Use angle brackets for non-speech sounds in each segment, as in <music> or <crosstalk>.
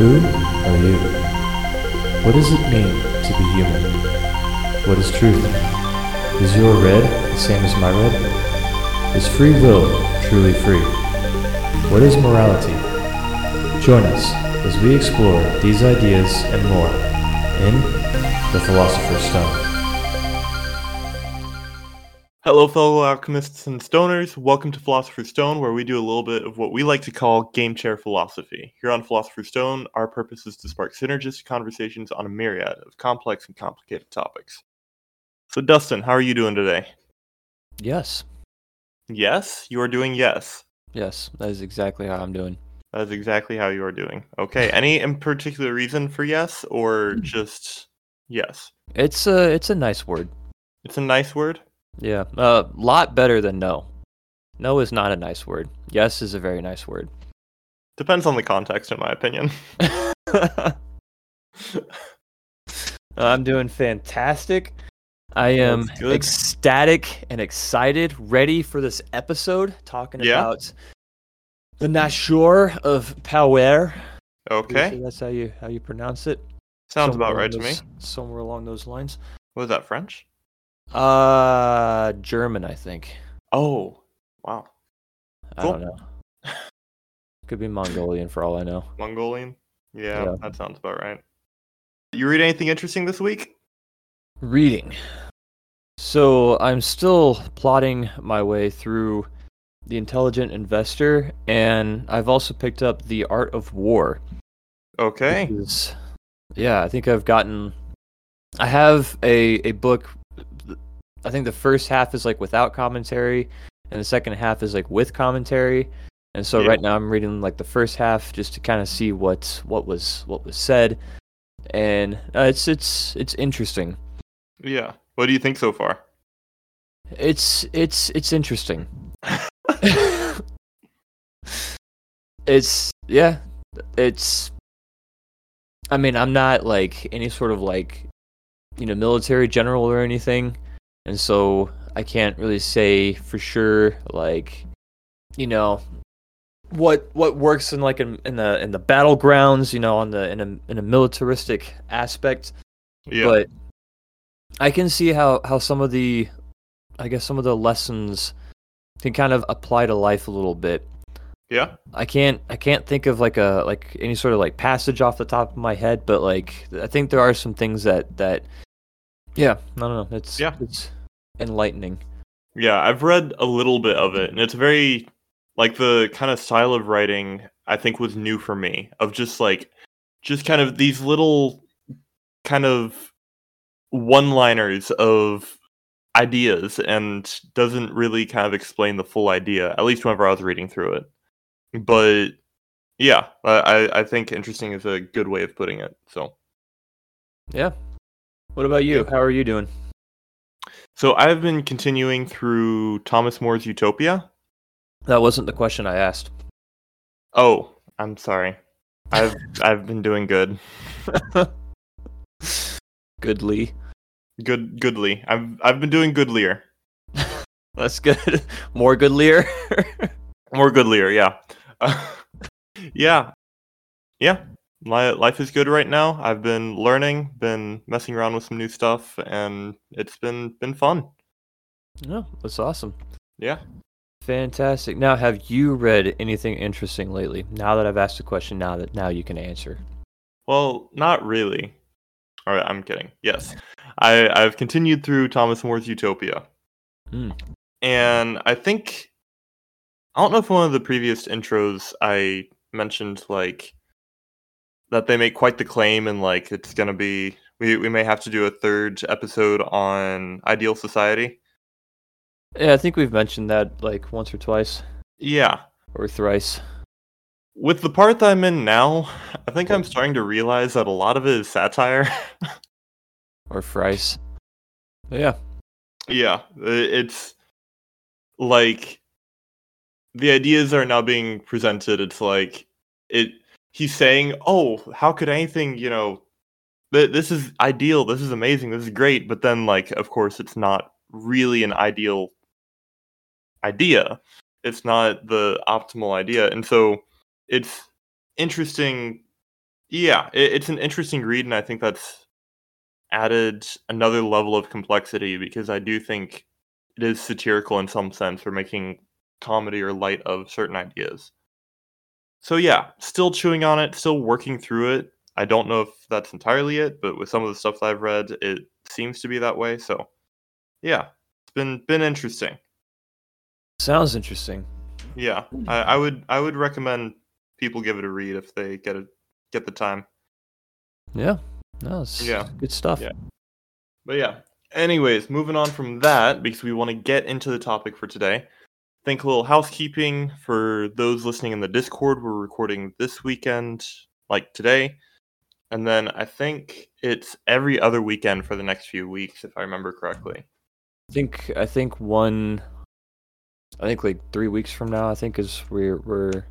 Who are you? What does it mean to be human? What is truth? Is your red the same as my red? Is free will truly free? What is morality? Join us as we explore these ideas and more in The Philosopher's Stone. Hello, fellow alchemists and stoners. Welcome to Philosopher's Stone, where we do a little bit of what we like to call game chair philosophy. Here on Philosopher's Stone, our purpose is to spark synergistic conversations on a myriad of complex and complicated topics. So, Dustin, how are you doing today? Yes, Yes, you are doing yes. yes, that is exactly how I'm doing. That is exactly how you are doing. Okay, any <laughs> in particular reason for yes, or hmm. just yes? It's a it's a nice word. It's a nice word. Yeah, a uh, lot better than no. No is not a nice word. Yes is a very nice word. Depends on the context, in my opinion. <laughs> <laughs> I'm doing fantastic. I am ecstatic and excited, ready for this episode talking Yeah? about the Nashor of Power. Okay, that's how you how you pronounce it. sounds Somewhere about right to me. Somewhere along those lines. Was that French? Uh, German, I think. Oh, wow. I Cool. don't know. <laughs> Could be Mongolian for all I know. Mongolian? Yeah, Yeah. that sounds about right. You read anything interesting this week? Reading. So I'm still plotting my way through The Intelligent Investor, and I've also picked up The Art of War. Okay. is- yeah, I think I've gotten. I have a a book. I think the first half is like without commentary, and the second half is like with commentary. And so Yeah. right now I'm reading like the first half just to kind of see what what was what was said, and uh, it's it's it's interesting. Yeah. What do you think so far? It's it's it's interesting. <laughs> it's yeah, it's I mean, I'm not like any sort of like you know, military general or anything. And so I can't really say for sure like you know what what works in like in, in the in the battlegrounds, you know, on the in a in a militaristic aspect Yeah. but I can see how how some of the I guess some of the lessons can kind of apply to life a little bit. yeah. I can't I can't think of like a like any sort of like passage off the top of my head, but like I think there are some things that that yeah, I don't know. It's Yeah. it's enlightening. Yeah, I've read a little bit of it, and it's very like the kind of style of writing I think was new for me of just like just kind of these little kind of one-liners of ideas and doesn't really kind of explain the full idea at least whenever I was reading through it. But yeah, I I- I think interesting is a good way of putting it. So Yeah. What about you? How are you doing? so I've been continuing through Thomas More's Utopia. That wasn't the question I asked. Oh, I'm sorry. I've <laughs> I've been doing good. <laughs> Goodly. Good goodly. I've I've been doing goodlier. <laughs> That's good. More goodlier. More goodlier, yeah. yeah. Yeah. My life is good right now. I've been learning, been messing around with some new stuff and it's been been fun. Yeah, that's awesome. Yeah. Fantastic. Now, have you read anything interesting lately? Now that I've asked the question, now that now you can answer. Well, not really. All right, I'm kidding. Yes. I I've continued through Thomas More's Utopia. Hmm. And I think I don't know if one of the previous intros I mentioned like that they make quite the claim and like it's gonna be we, we may have to do a third episode on ideal society. Yeah, I think we've mentioned that like once or twice Yeah. or thrice. With the part that I'm in now, I think I'm starting to realize that a lot of it is satire. <laughs> Or thrice. Yeah. yeah, it's like the ideas are now being presented. It's like it he's saying, "Oh, how could anything, you know, th- this is ideal. This is amazing. This is great." But then like of course it's not really an ideal idea. It's not the optimal idea. And so it's interesting Yeah, it, it's an interesting read, and I think that's added another level of complexity because I do think it is satirical in some sense for making comedy or light of certain ideas. So yeah, still chewing on it, still working through it. I don't know if that's entirely it, but with some of the stuff that I've read, it seems to be that way. So yeah, it's been been interesting. Sounds interesting. Yeah, I, I would I would recommend people give it a read if they get it get the time. Yeah. No, Yeah. good stuff. Yeah. But yeah. Anyways, moving on from that because we want to get into the topic for today. Think a little housekeeping for those listening in the Discord. We're recording this weekend, like today. And then I think it's every other weekend for the next few weeks, if I remember correctly. I think I think one I think like three weeks from now I think is we're we're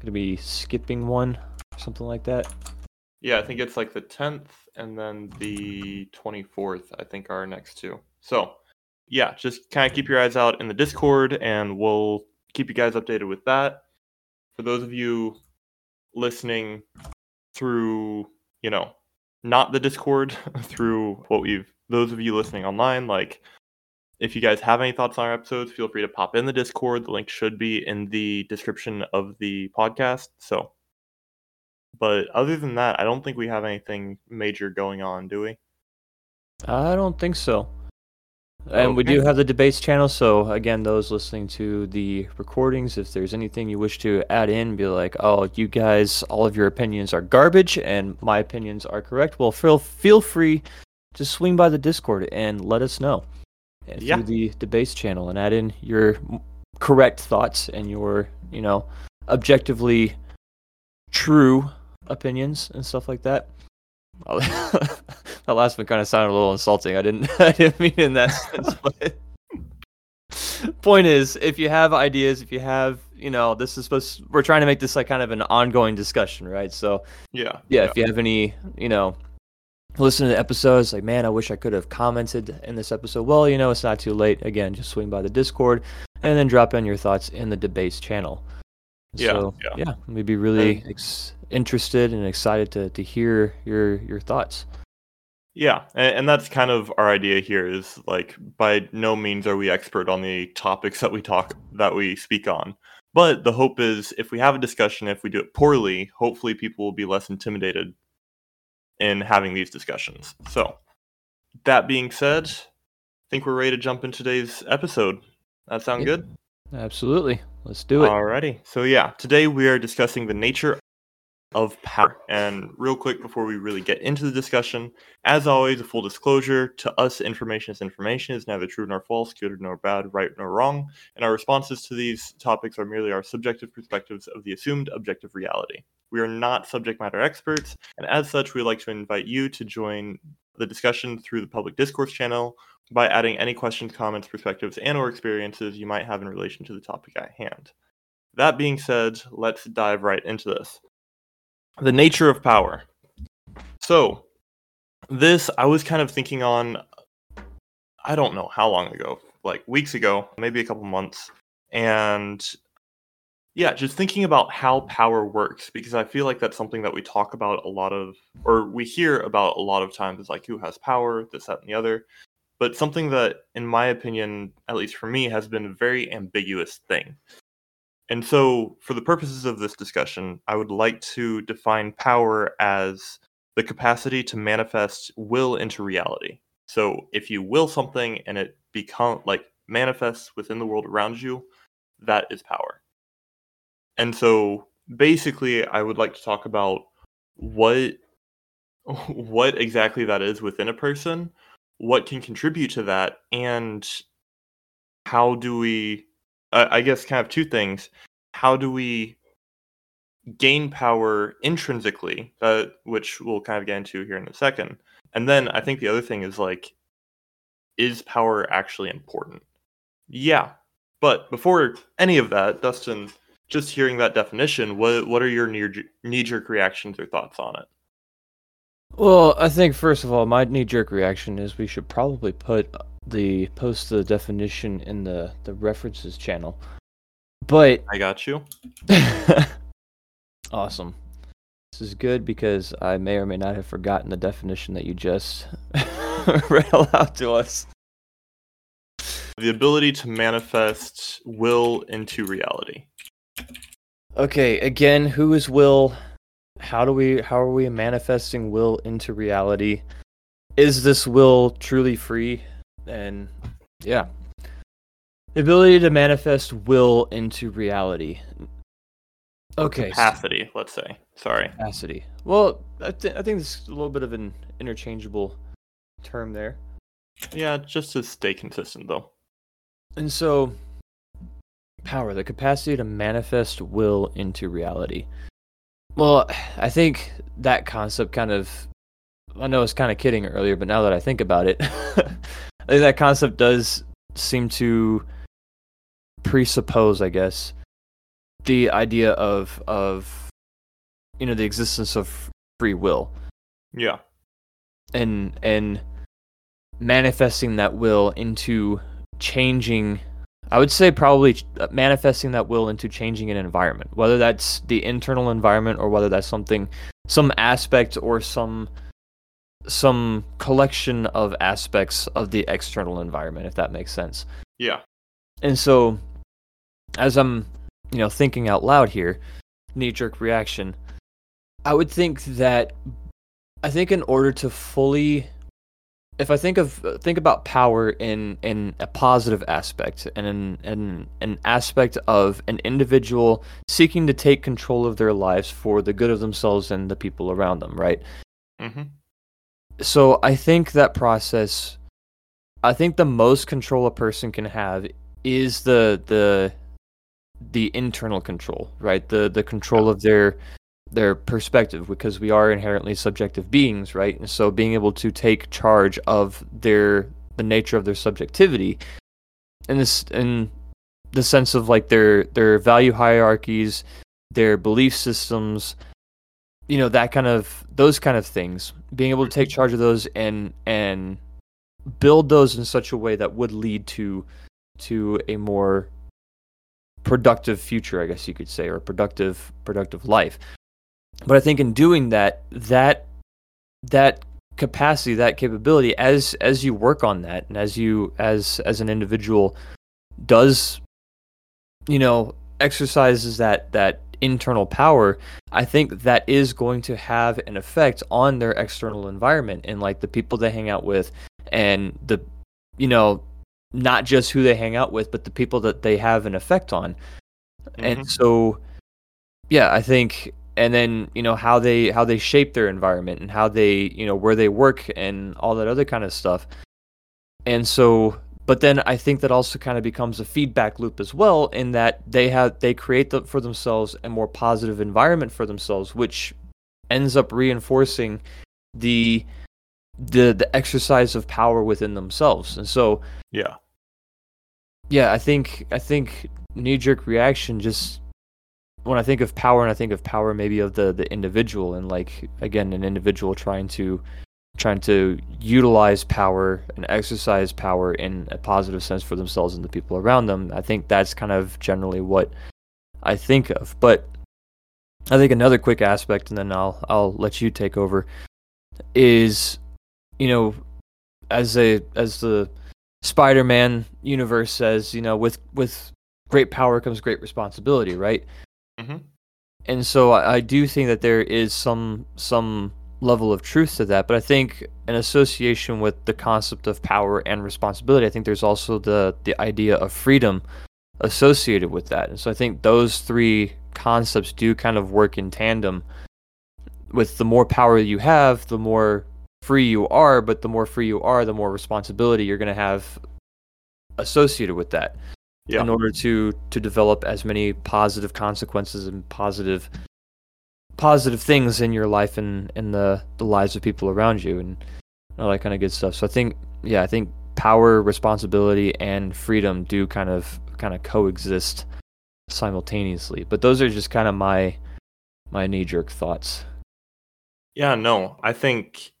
gonna be skipping one or something like that. Yeah, I think it's like the 10th and then the 24th, I think, are our next two. So, yeah, just kind of keep your eyes out in the Discord and we'll keep you guys updated with that. For those of you listening through, you know, not the Discord, <laughs> through what we've, those of you listening online, like, if you guys have any thoughts on our episodes, feel free to pop in the Discord. The link should be in the description of the podcast. So, but other than that, I don't think we have anything major going on, do we? I don't think so. And we do have the debates channel, so again, those listening to the recordings, if there's anything you wish to add in, be like, oh, you guys, all of your opinions are garbage and my opinions are correct, well, feel, feel free to swing by the Discord and let us know Yeah. through the debates channel and add in your correct thoughts and your, you know, objectively true opinions and stuff like that. <laughs> That last one kind of sounded a little insulting. I didn't, <laughs> I didn't mean in that sense. <laughs> But point is, if you have ideas, if you have, you know, this is supposed, we're trying to make this like kind of an ongoing discussion, right? So Yeah. yeah, if you have any, you know, listen to the episodes, like, man, I wish I could have commented in this episode. Well, you know, it's not too late. Again, just swing by the Discord and then drop in your thoughts in the debates channel. Yeah, So, yeah. yeah, we'd be really ex- interested and excited to, to hear your your thoughts. Yeah, and, and that's kind of our idea here is like by no means are we expert on the topics that we talk that we speak on. But the hope is if we have a discussion, if we do it poorly, hopefully people will be less intimidated in having these discussions. So that being said, I think we're ready to jump into today's episode. That sound Yeah. good? Absolutely. Let's do it. Alrighty. So yeah, today we are discussing the nature of power. And real quick before we really get into the discussion, as always, a full disclosure to us, information is information, is neither true nor false, good nor bad, right nor wrong, and our responses to these topics are merely our subjective perspectives of the assumed objective reality. We are not subject matter experts, and as such, we'd like to invite you to join the discussion through the public discourse channel by adding any questions, comments, perspectives, and or experiences you might have in relation to the topic at hand. That being said, let's dive right into this. The nature of power. So, this I was kind of thinking on I don't know how long ago, like weeks ago, maybe a couple months, and yeah, just thinking about how power works because I feel like that's something that we talk about a lot of, or we hear about a lot of times is like who has power, this, that, and the other. But something that, in my opinion, at least for me, has been a very ambiguous thing. And so, for the purposes of this discussion, I would like to define power as the capacity to manifest will into reality. So, if you will something and it become like manifests within the world around you, that is power. And so, basically, I would like to talk about what <laughs> what exactly that is within a person, what can contribute to that, and how do we I guess kind of two things. How do we gain power intrinsically, uh, which we'll kind of get into here in a second. And then I think the other thing is like, is power actually important? Yeah. But before any of that, Dustin, just hearing that definition, what what are your knee jerk reactions or thoughts on it? Well, I think first of all, my knee jerk reaction is we should probably put uh, the post the definition in the the references channel. But I got you. <laughs> awesome. This is good because I may or may not have forgotten the definition that you just <laughs> read aloud to us. The ability to manifest will into reality. Okay, again, who is will? How do we how are we manifesting will into reality? Is this will truly free? And yeah. The ability to manifest will into reality. Okay. Capacity, let's say. Sorry. Capacity. Well, I, th- I think this is a little bit of an interchangeable term there. Yeah, just to stay consistent though. And so, power, the capacity to manifest will into reality. Well, I think that concept kind of, I know I was kind of kidding earlier, but now that I think about it, <laughs> I think that concept does seem to presuppose, I guess, the idea of of you know the existence of free will Yeah. and and manifesting that will into changing i would say probably uh, manifesting that will into changing an environment whether that's the internal environment or whether that's something some aspect or some some collection of aspects of the external environment if that makes sense Yeah. and so, as I'm, you know, thinking out loud here, knee jerk reaction, I would think that, I think in order to fully, if I think of think about power in in a positive aspect and in in an aspect of an individual seeking to take control of their lives for the good of themselves and the people around them, right? Mm-hmm. so I think that process I think the most control a person can have is the the the internal control, right? The the control of their their perspective because we are inherently subjective beings, right? And so being able to take charge of their the nature of their subjectivity in this in the sense of like their their value hierarchies, their belief systems, you know, that kind of those kind of things. Being able to take mm-hmm. charge of those and and build those in such a way that would lead to to a more productive future, I guess you could say, or productive productive life. But I think in doing that, that that capacity, that capability, as as you work on that, and as you as as an individual does, you know, exercises that that internal power, I think that is going to have an effect on their external environment and like the people they hang out with and the you know not just who they hang out with but the people that they have an effect on and Mhm. so yeah i think and then you know how they how they shape their environment and how they you know where they work and all that other kind of stuff and so but then i think that also kind of becomes a feedback loop as well in that they have they create the, for themselves a more positive environment for themselves which ends up reinforcing the the the exercise of power within themselves and so Yeah. yeah i think i think knee jerk reaction just when i think of power and i think of power maybe of the the individual and like again an individual trying to trying to utilize power and exercise power in a positive sense for themselves and the people around them i think that's kind of generally what i think of but i think another quick aspect and then i'll i'll let you take over is you know as a as the Spider-Man universe says, you know, with with great power comes great responsibility, right? Mhm. And so I, I do think that there is some some level of truth to that, but I think an association with the concept of power and responsibility, I think there's also the the idea of freedom associated with that. And so I think those three concepts do kind of work in tandem. With the more power you have, the more free you are, but the more free you are, the more responsibility you're going to have associated with that Yeah. in order to to develop as many positive consequences and positive positive things in your life and in the the lives of people around you and all that kind of good stuff. So I think yeah, I think power, responsibility and freedom do kind of kind of coexist simultaneously. But those are just kind of my my knee jerk thoughts. Yeah, no, I think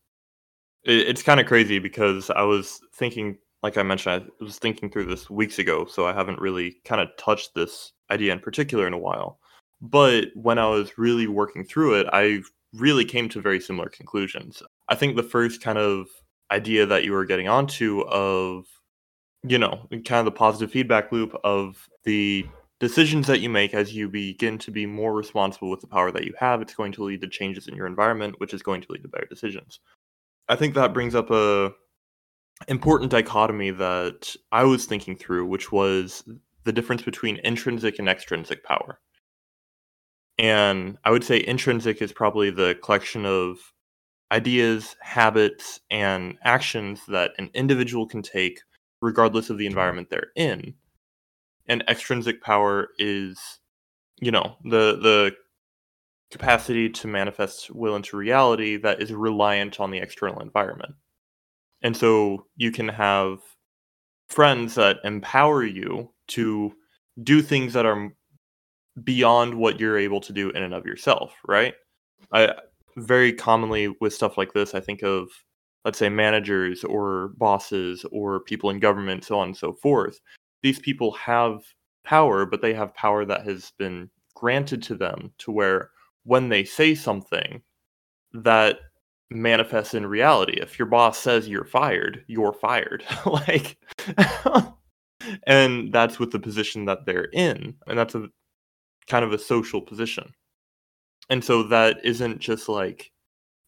it's kind of crazy because I was thinking, like I mentioned, I was thinking through this weeks ago, so I haven't really kind of touched this idea in particular in a while. But when I was really working through it, I really came to very similar conclusions. I think the first kind of idea that you were getting onto of, you know, kind of the positive feedback loop of the decisions that you make as you begin to be more responsible with the power that you have, it's going to lead to changes in your environment, which is going to lead to better decisions. I think that brings up a important dichotomy that I was thinking through, which was the difference between intrinsic and extrinsic power. And I would say intrinsic is probably the collection of ideas, habits, and actions that an individual can take regardless of the environment they're in. And extrinsic power is, you know, the the capacity to manifest will into reality that is reliant on the external environment. And so you can have friends that empower you to do things that are beyond what you're able to do in and of yourself, right? I very commonly with stuff like this, I think of let's say managers or bosses or people in government, so on and so forth. These people have power, but they have power that has been granted to them to where when they say something that manifests in reality. If your boss says you're fired, you're fired. <laughs> like and that's with the position that they're in. And that's a kind of a social position. And so that isn't just like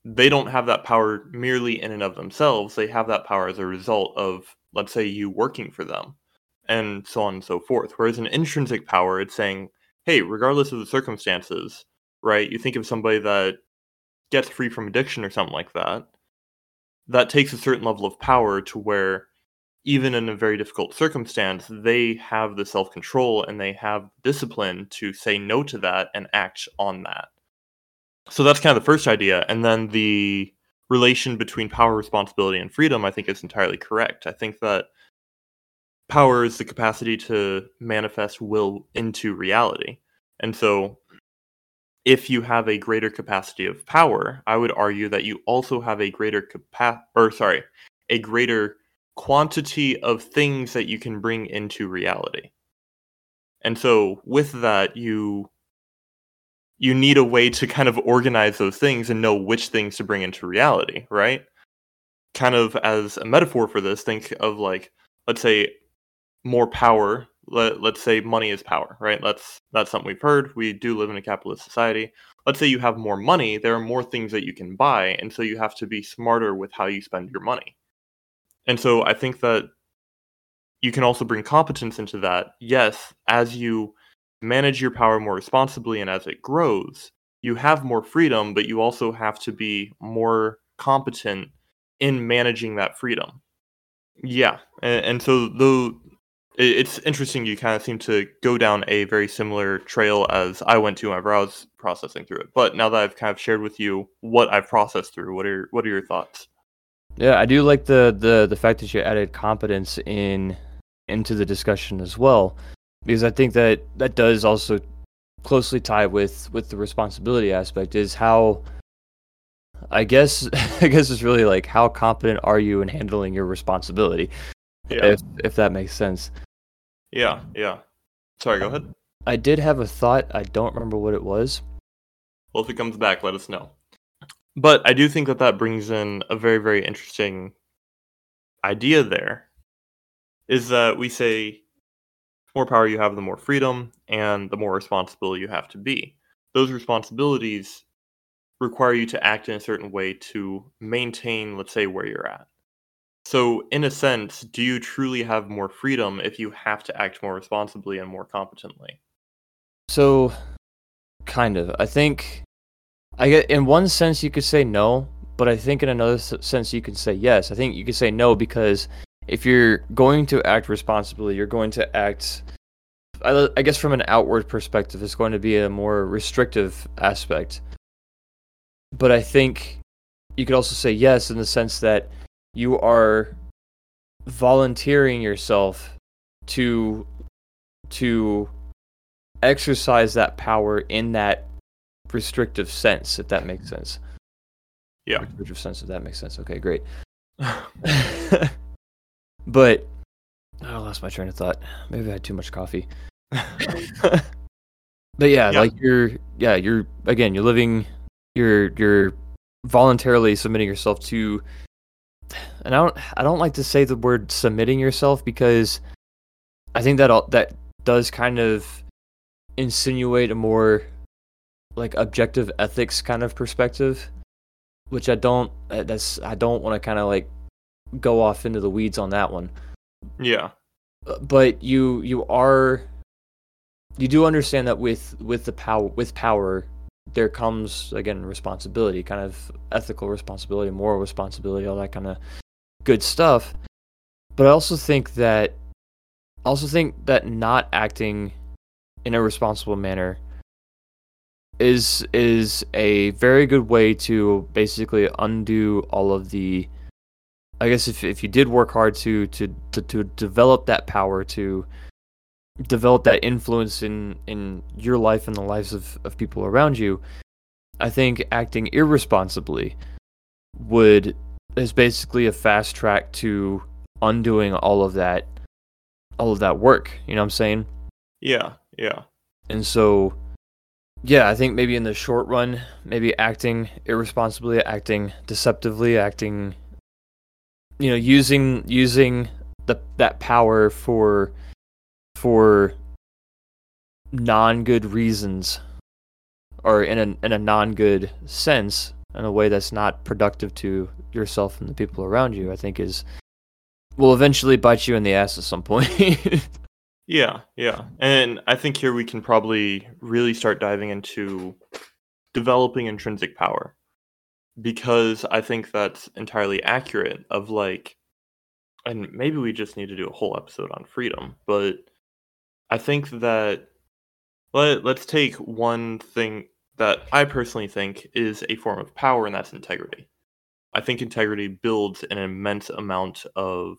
they don't have that power merely in and of themselves. They have that power as a result of, let's say, you working for them and so on and so forth. Whereas an intrinsic power, it's saying, hey, regardless of the circumstances, right? You think of somebody that gets free from addiction or something like that, that takes a certain level of power to where even in a very difficult circumstance, they have the self control and they have discipline to say no to that and act on that. So that's kind of the first idea. And then the relation between power, responsibility, and freedom, I think, is entirely correct. I think that power is the capacity to manifest will into reality. And so if you have a greater capacity of power, I would argue that you also have a greater capacity, or sorry, a greater quantity of things that you can bring into reality. And so with that, you you need a way to kind of organize those things and know which things to bring into reality, right? Kind of as a metaphor for this, think of like, let's say, more power let, let's say money is power right? That's that's something we've heard. We do live in a capitalist society. Let's say you have more money there are more things that you can buy and so you have to be smarter with how you spend your money. And so i think that you can also bring competence into that. Yes as you manage your power more responsibly and as it grows you have more freedom but you also have to be more competent in managing that freedom. Yeah and, and so though it's interesting you kind of seem to go down a very similar trail as I went to whenever I was processing through it. But now that I've kind of shared with you what I've processed through, what are what are your thoughts? Yeah, I do like the the the fact that you added competence in into the discussion as well, because I think that that does also closely tie with with the responsibility aspect. Is how I guess <laughs> I guess it's really like how competent are you in handling your responsibility, yeah. if if that makes sense. Yeah, yeah. Sorry, go ahead. I did have a thought. I don't remember what it was. Well, if it comes back, let us know. But I do think that that brings in a very, very interesting idea there. Is that we say more power you have, the more freedom, and the more responsible you have to be. Those responsibilities require you to act in a certain way to maintain, let's say, where you're at. So, in a sense, do you truly have more freedom if you have to act more responsibly and more competently? So, kind of. I think, I get in one sense you could say no, but I think in another sense you can say yes. I think you could say no because if you're going to act responsibly, you're going to act. I, I guess from an outward perspective, it's going to be a more restrictive aspect. But I think you could also say yes in the sense that you are volunteering yourself to to exercise that power in that restrictive sense if that makes sense. Yeah. Restrictive sense if that makes sense. Okay great. <laughs> But oh, I lost my train of thought. Maybe I had too much coffee. <laughs> but yeah, yeah, like you're yeah, you're again, you're living you're you're voluntarily submitting yourself to and I don't I don't like to say the word submitting yourself because I think that all, that does kind of insinuate a more like objective ethics kind of perspective which I don't uh, that's I don't want to kind of like go off into the weeds on that one Yeah. Uh, but you you are you do understand that with with the power with power there comes again responsibility kind of ethical responsibility moral responsibility all that kind of good stuff. But i also think that I also think that not acting in a responsible manner is is a very good way to basically undo all of the I guess if if you did work hard to to to, to develop that power to develop that influence in in your life and the lives of, of people around you, I think acting irresponsibly would is basically a fast track to undoing all of that all of that work. You know what I'm saying? Yeah. Yeah. And so, yeah, I think maybe in the short run, maybe acting irresponsibly, acting deceptively, acting, you know, using using the that power for for non-good reasons or in a in a non-good sense in a way that's not productive to yourself and the people around you, I think is will eventually bite you in the ass at some point. <laughs> Yeah, yeah. And I think here we can probably really start diving into developing intrinsic power because I think that's entirely accurate of like and maybe we just need to do a whole episode on freedom, but I think that let, let's take one thing that I personally think is a form of power and that's integrity. I think integrity builds an immense amount of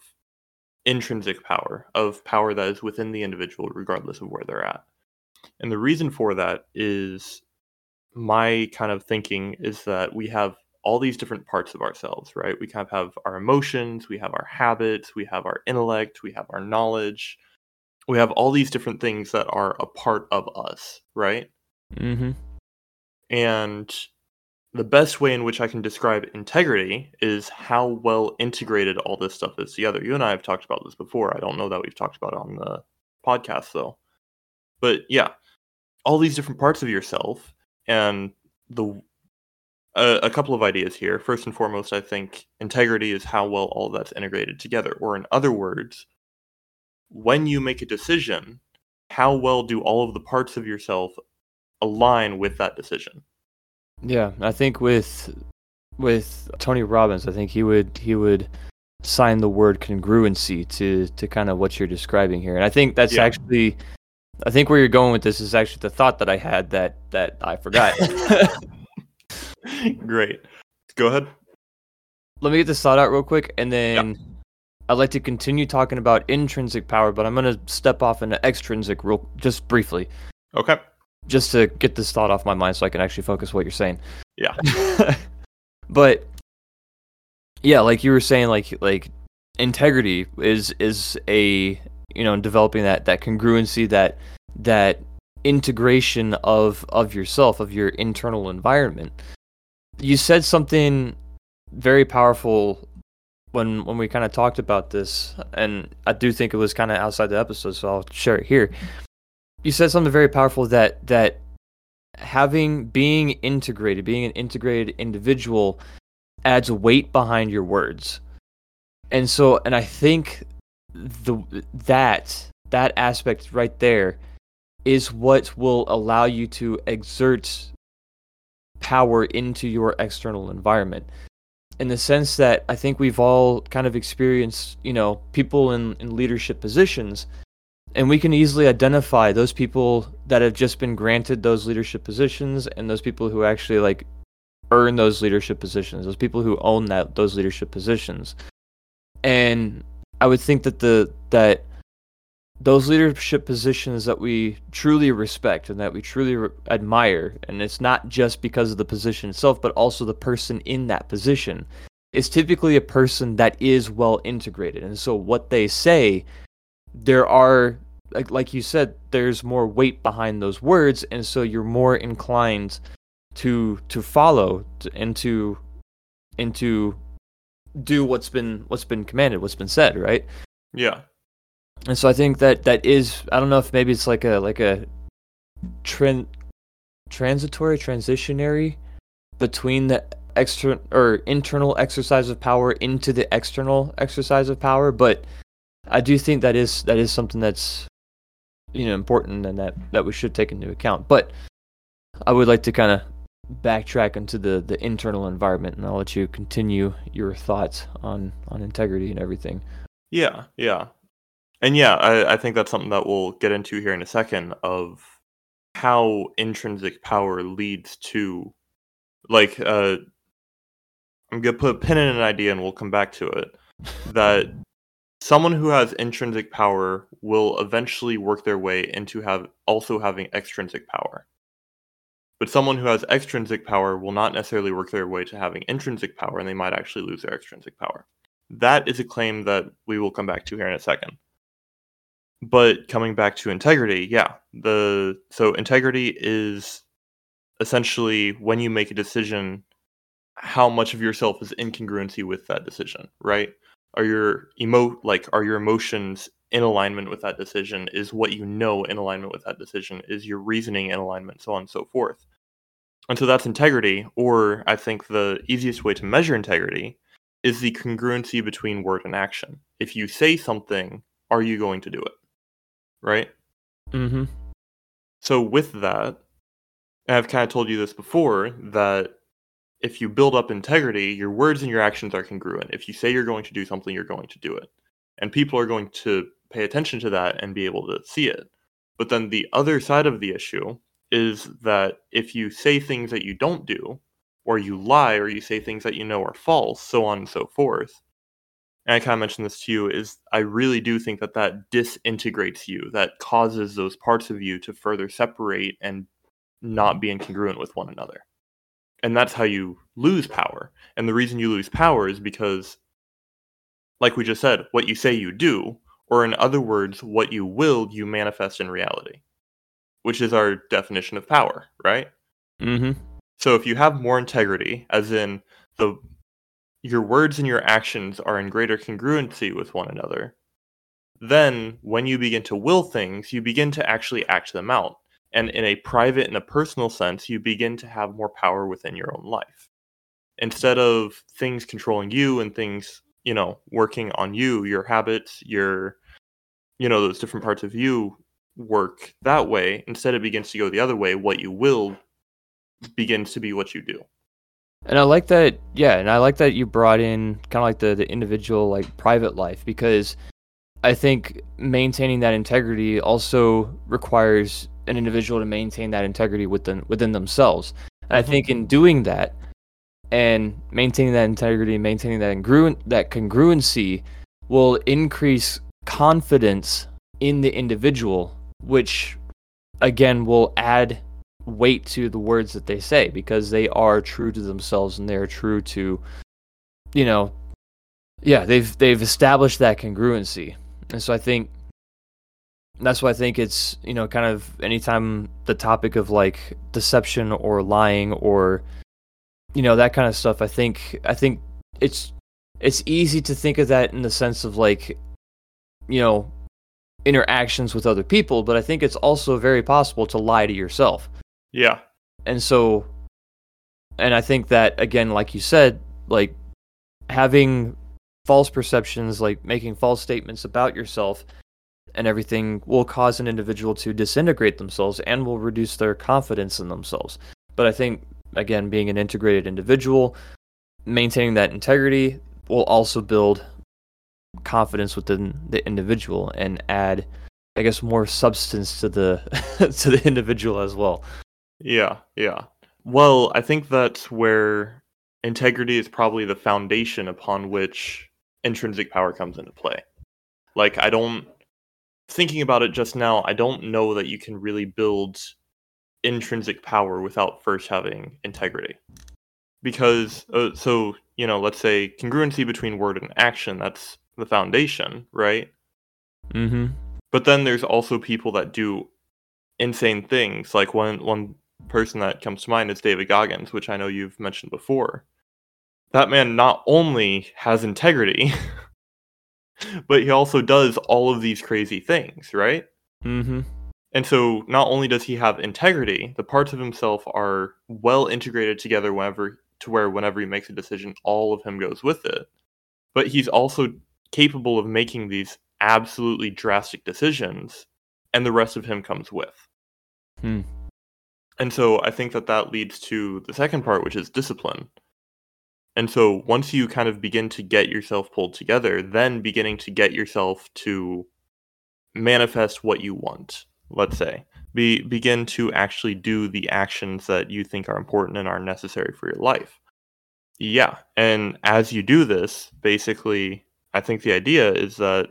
intrinsic power, of power that is within the individual, regardless of where they're at. And the reason for that is my kind of thinking is that we have all these different parts of ourselves, right? We kind of have our emotions, we have our habits, we have our intellect, we have our knowledge. We have all these different things that are a part of us, right? mm-hmm. And the best way in which I can describe integrity is how well integrated all this stuff is together. You and I have talked about this before. I don't know that we've talked about it on the podcast though. But yeah, all these different parts of yourself and the a, a couple of ideas here. First and foremost, I think integrity is how well all that's integrated together. Or in other words, when you make a decision, how well do all of the parts of yourself align with that decision? Yeah, I think with with Tony Robbins, I think he would he would sign the word congruency to to kind of what you're describing here, and I think that's Yeah. actually, I think where you're going with this is actually the thought that I had that that I forgot. <laughs> <laughs> Great. Go ahead. Let me get this thought out real quick, and then I'd like to continue talking about intrinsic power, but I'm gonna step off into extrinsic real just briefly, Okay. just to get this thought off my mind, so I can actually focus what you're saying. Yeah. <laughs> but yeah, like you were saying, like like integrity is is a you know developing that that congruency that that integration of of yourself of your internal environment. You said something very powerful when when we kind of talked about this, and I do think it was kind of outside the episode, so I'll share it here. You said something very powerful that that having being integrated, being an integrated individual adds weight behind your words. And so and I think the that that aspect right there is what will allow you to exert power into your external environment. In the sense that I think we've all kind of experienced, you know, people in, in leadership positions and we can easily identify those people that have just been granted those leadership positions and those people who actually like earn those leadership positions those people who own that those leadership positions. And i would think that the that those leadership positions that we truly respect and that we truly re- admire and it's not just because of the position itself but also the person in that position is typically a person that is well integrated and so what they say there are like like you said there's more weight behind those words and so you're more inclined to to follow and to and to do what's been what's been commanded, what's been said, right? Yeah. And so I think that that is I don't know if maybe it's like a like a trend transitory transitionary between the external or internal exercise of power into the external exercise of power, but I do think that is that is something that's you know important and that that we should take into account. But I would like to kind of backtrack into the the internal environment, and I'll let you continue your thoughts on on integrity and everything. Yeah, yeah. And yeah, I, I think that's something that we'll get into here in a second of how intrinsic power leads to like uh I'm gonna put a pin in an idea and we'll come back to it. That someone who has intrinsic power will eventually work their way into have also having extrinsic power. But someone who has extrinsic power will not necessarily work their way to having intrinsic power and they might actually lose their extrinsic power. That is a claim that we will come back to here in a second. But coming back to integrity, yeah, the so integrity is essentially when you make a decision how much of yourself is in congruency with that decision, right? Are your emo like are your emotions in alignment with that decision? Is what you know in alignment with that decision? Is your reasoning in alignment, so on and so forth? And so that's integrity, or I think the easiest way to measure integrity is the congruency between word and action. If you say something, are you going to do it? Right? Mm-hmm. So with that, I've kind of told you this before, that if you build up integrity, your words and your actions are congruent. If you say you're going to do something, you're going to do it. And people are going to pay attention to that and be able to see it. But then the other side of the issue is that if you say things that you don't do, or you lie, or you say things that you know are false, so on and so forth, and I kind of mentioned this to you, is I really do think that that disintegrates you, that causes those parts of you to further separate and not be incongruent with one another and that's how you lose power. And the reason you lose power is because, like we just said, what you say you do, or in other words, what you will, you manifest in reality, which is our definition of power, right? Mm-hmm. So if you have more integrity, as in the your words and your actions are in greater congruency with one another, then when you begin to will things, you begin to actually act them out and in a private and a personal sense, you begin to have more power within your own life. Instead of things controlling you and things, you know, working on you, your habits, your, you know, those different parts of you work that way, instead it begins to go the other way. What you will begins to be what you do. And I like that, yeah, and I like that you brought in kind of like the, the individual, like private life, because I think maintaining that integrity also requires an individual to maintain that integrity within within themselves. And I mm-hmm. think in doing that and maintaining that integrity, maintaining that congruent that congruency will increase confidence in the individual, which again will add weight to the words that they say because they are true to themselves and they are true to you know yeah they've they've established that congruency and so i think that's why I think it's you know kind of anytime the topic of like deception or lying or you know that kind of stuff. I think I think it's it's easy to think of that in the sense of like you know interactions with other people, but I think it's also very possible to lie to yourself. Yeah. And so and I think that again like you said like having false perceptions like making false statements about yourself and everything will cause an individual to disintegrate themselves and will reduce their confidence in themselves. But I think, again, being an integrated individual, maintaining that integrity will also build confidence within the individual and add, I guess, more substance to the <laughs> to the individual as well. Yeah, yeah. Well, I think that's where integrity is probably the foundation upon which intrinsic power comes into play. Like I don't thinking about it just now, I don't know that you can really build intrinsic power without first having integrity. Because, uh, so, you know, let's say congruency between word and action, that's the foundation, right? Mm-hmm. But then there's also people that do insane things. Like one one person that comes to mind is David Goggins, which I know you've mentioned before. That man not only has integrity, <laughs> but he also does all of these crazy things, right? Mm-hmm. And so not only does he have integrity, the parts of himself are well integrated together whenever to where whenever he makes a decision, all of him goes with it. But he's also capable of making these absolutely drastic decisions, and the rest of him comes with. Hmm. And so I think that that leads to the second part, which is discipline. And so once you kind of begin to get yourself pulled together, then beginning to get yourself to manifest what you want, let's say, be begin to actually do the actions that you think are important and are necessary for your life. Yeah, and as you do this, basically, I think the idea is that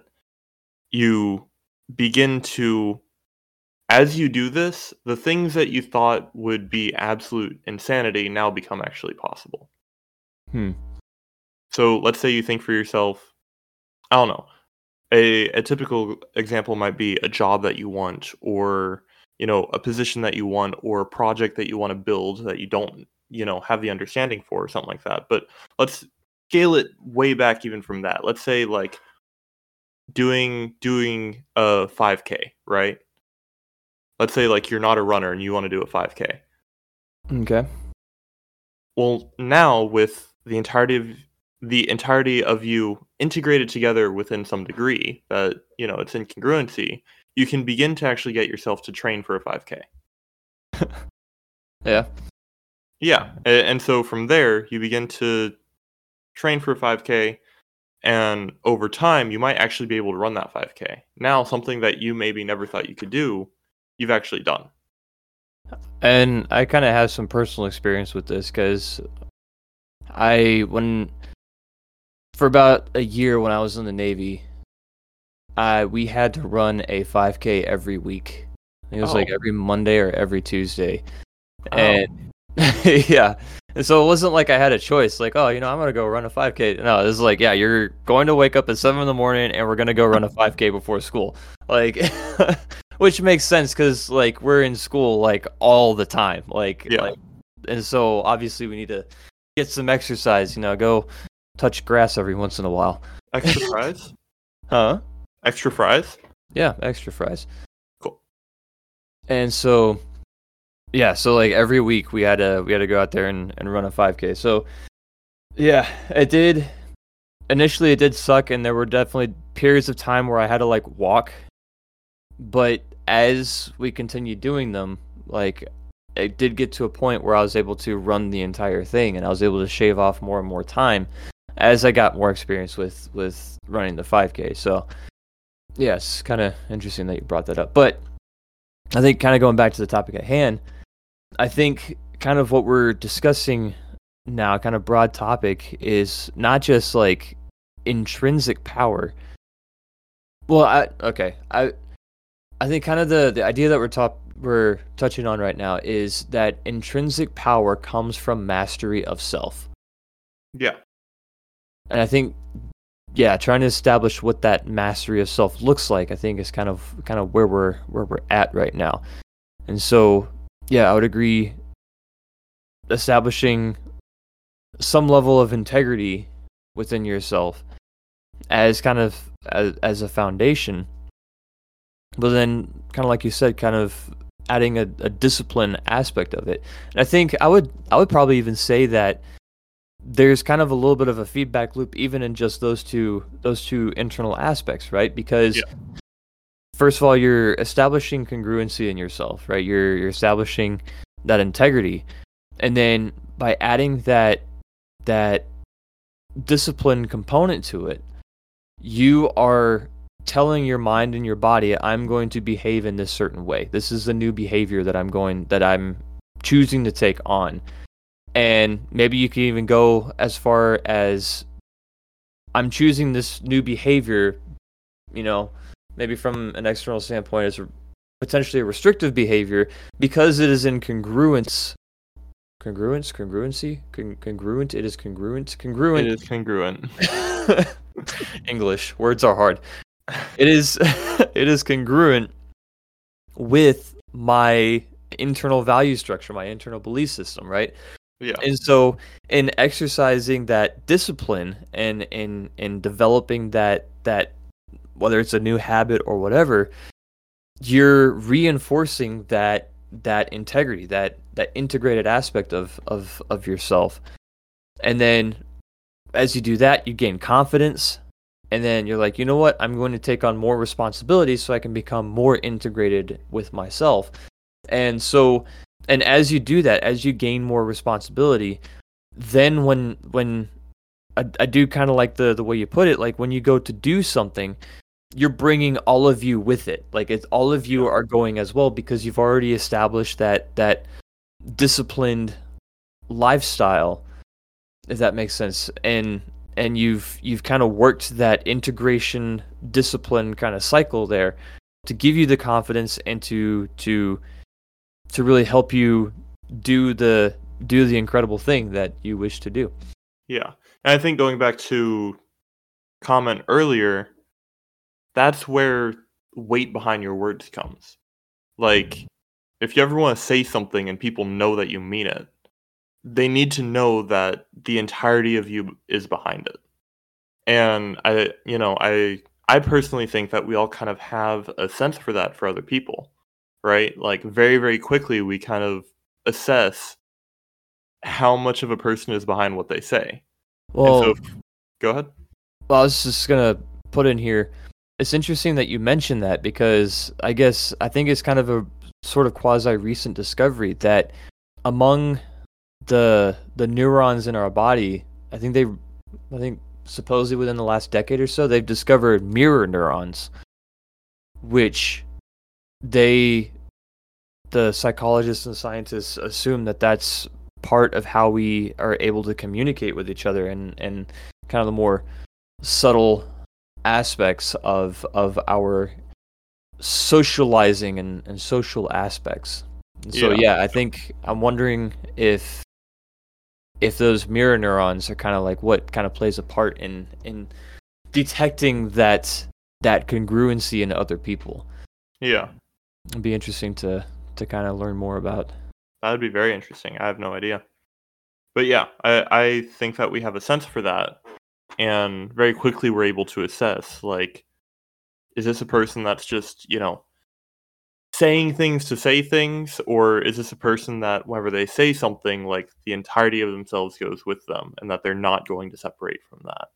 you begin to as you do this, the things that you thought would be absolute insanity now become actually possible. Hmm. So let's say you think for yourself, I don't know, a, a typical example might be a job that you want, or you know, a position that you want, or a project that you want to build that you don't, you know, have the understanding for, or something like that. But let's scale it way back even from that. Let's say like doing doing a 5K, right? Let's say like you're not a runner and you want to do a 5K. Okay. Well, now with the entirety of the entirety of you integrated together within some degree that you know it's in congruency, you can begin to actually get yourself to train for a 5K. <laughs> Yeah. Yeah, and so from there you begin to train for a 5K, and over time you might actually be able to run that 5K. Now, something that you maybe never thought you could do, you've actually done. And I kind of have some personal experience with this because I, when, for about a year when I was in the Navy, I, we had to run a 5K every week. It was like Oh. every Monday or every Tuesday. Oh. And <laughs> yeah. And so it wasn't like I had a choice, like, oh, you know, I'm going to go run a 5K. No, this is like, yeah, you're going to wake up at 7 in the morning and we're going to go run a 5K before school. Like, <laughs> which makes sense because, like, we're in school, like, all the time. Like, Yeah. like, and so obviously we need to get some exercise, you know, go touch grass every once in a while. Extra <laughs> fries? Huh? Extra fries? Yeah, extra fries. Cool. And so yeah, so like every week we had to we had to go out there and, and run a 5k. So yeah, it did initially it did suck and there were definitely periods of time where I had to like walk. But as we continued doing them, like it did get to a point where I was able to run the entire thing and I was able to shave off more and more time as I got more experience with with running the 5k. So yeah, kind of interesting that you brought that up. But I think kind of going back to the topic at hand, I think kind of what we're discussing now, kind of broad topic, is not just like intrinsic power. Well, I okay, I I think kind of the the idea that we're top we're touching on right now is that intrinsic power comes from mastery of self. Yeah. And I think yeah, trying to establish what that mastery of self looks like, I think is kind of kind of where we're where we're at right now. And so, yeah, I would agree establishing some level of integrity within yourself as kind of as, as a foundation. But then kind of like you said, kind of adding a, a discipline aspect of it. And I think I would I would probably even say that there's kind of a little bit of a feedback loop even in just those two those two internal aspects right because Yeah. first of all you're establishing congruency in yourself right you're you're establishing that integrity and then by adding that that discipline component to it you are telling your mind and your body i'm going to behave in this certain way this is the new behavior that i'm going that i'm choosing to take on and maybe you can even go as far as I'm choosing this new behavior, you know, maybe from an external standpoint as potentially a restrictive behavior because it is in congruence. Congruence, congruency, Con- congruent. It is congruent, congruent. is congruent. <laughs> English words are hard. <laughs> It is, <laughs> it is congruent with my internal value structure, my internal belief system, right? Yeah. And so in exercising that discipline and in in developing that that whether it's a new habit or whatever, you're reinforcing that that integrity, that that integrated aspect of of of yourself. And then as you do that, you gain confidence and then you're like, "You know what? I'm going to take on more responsibility so I can become more integrated with myself." And so and as you do that, as you gain more responsibility, then when when I, I do kind of like the the way you put it, like when you go to do something, you're bringing all of you with it. Like it's all of you are going as well because you've already established that that disciplined lifestyle, if that makes sense, and and you've you've kind of worked that integration discipline kind of cycle there to give you the confidence and to to to really help you do the do the incredible thing that you wish to do. Yeah. And I think going back to comment earlier, that's where weight behind your words comes. Like mm-hmm. if you ever want to say something and people know that you mean it, they need to know that the entirety of you is behind it. And I you know, I I personally think that we all kind of have a sense for that for other people right? Like very, very quickly, we kind of assess how much of a person is behind what they say. Well, so, go ahead. Well, I was just gonna put in here. It's interesting that you mentioned that because I guess I think it's kind of a sort of quasi recent discovery that among the the neurons in our body, I think they, I think supposedly within the last decade or so, they've discovered mirror neurons, which they the psychologists and scientists assume that that's part of how we are able to communicate with each other and and kind of the more subtle aspects of of our socializing and, and social aspects. So yeah. yeah, I think I'm wondering if if those mirror neurons are kind of like what kind of plays a part in in detecting that that congruency in other people. Yeah. It'd be interesting to to kind of learn more about. That would be very interesting. I have no idea. But yeah, I, I think that we have a sense for that. And very quickly we're able to assess like, is this a person that's just, you know, saying things to say things? Or is this a person that whenever they say something, like the entirety of themselves goes with them and that they're not going to separate from that?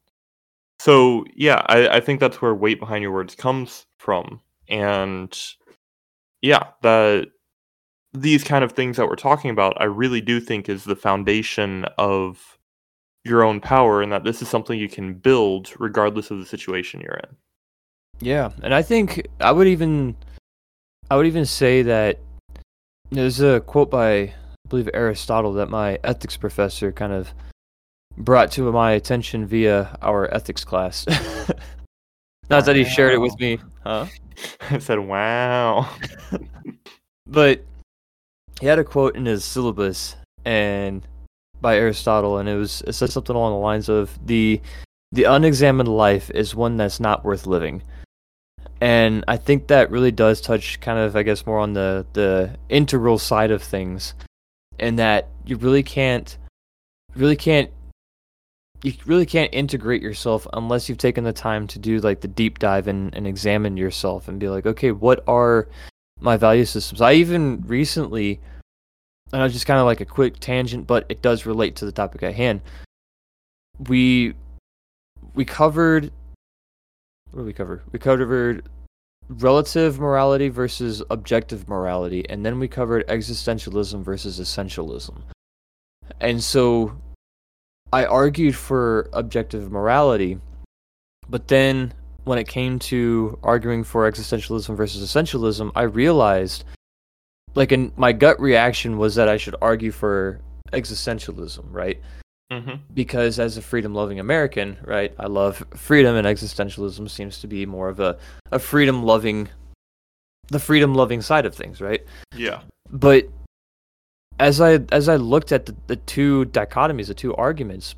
So yeah, I, I think that's where weight behind your words comes from. And yeah, that these kind of things that we're talking about, I really do think is the foundation of your own power, and that this is something you can build regardless of the situation you're in. Yeah, and I think I would even, I would even say that there's a quote by I believe Aristotle that my ethics professor kind of brought to my attention via our ethics class. <laughs> Not that he shared it with me, huh? <laughs> I said, "Wow." <laughs> but he had a quote in his syllabus and by Aristotle, and it was it said something along the lines of the the unexamined life is one that's not worth living. And I think that really does touch kind of I guess more on the the integral side of things, and that you really can't really can't you really can't integrate yourself unless you've taken the time to do like the deep dive and, and examine yourself and be like, okay, what are my value systems? I even recently and I know just kind of like a quick tangent, but it does relate to the topic at hand. We we covered what did we cover? We covered relative morality versus objective morality, and then we covered existentialism versus essentialism. And so I argued for objective morality, but then when it came to arguing for existentialism versus essentialism, I realized like in my gut reaction was that I should argue for existentialism, right? Mm-hmm. Because as a freedom loving American, right, I love freedom, and existentialism seems to be more of a, a freedom loving, the freedom loving side of things, right? Yeah. But as I as I looked at the, the two dichotomies, the two arguments,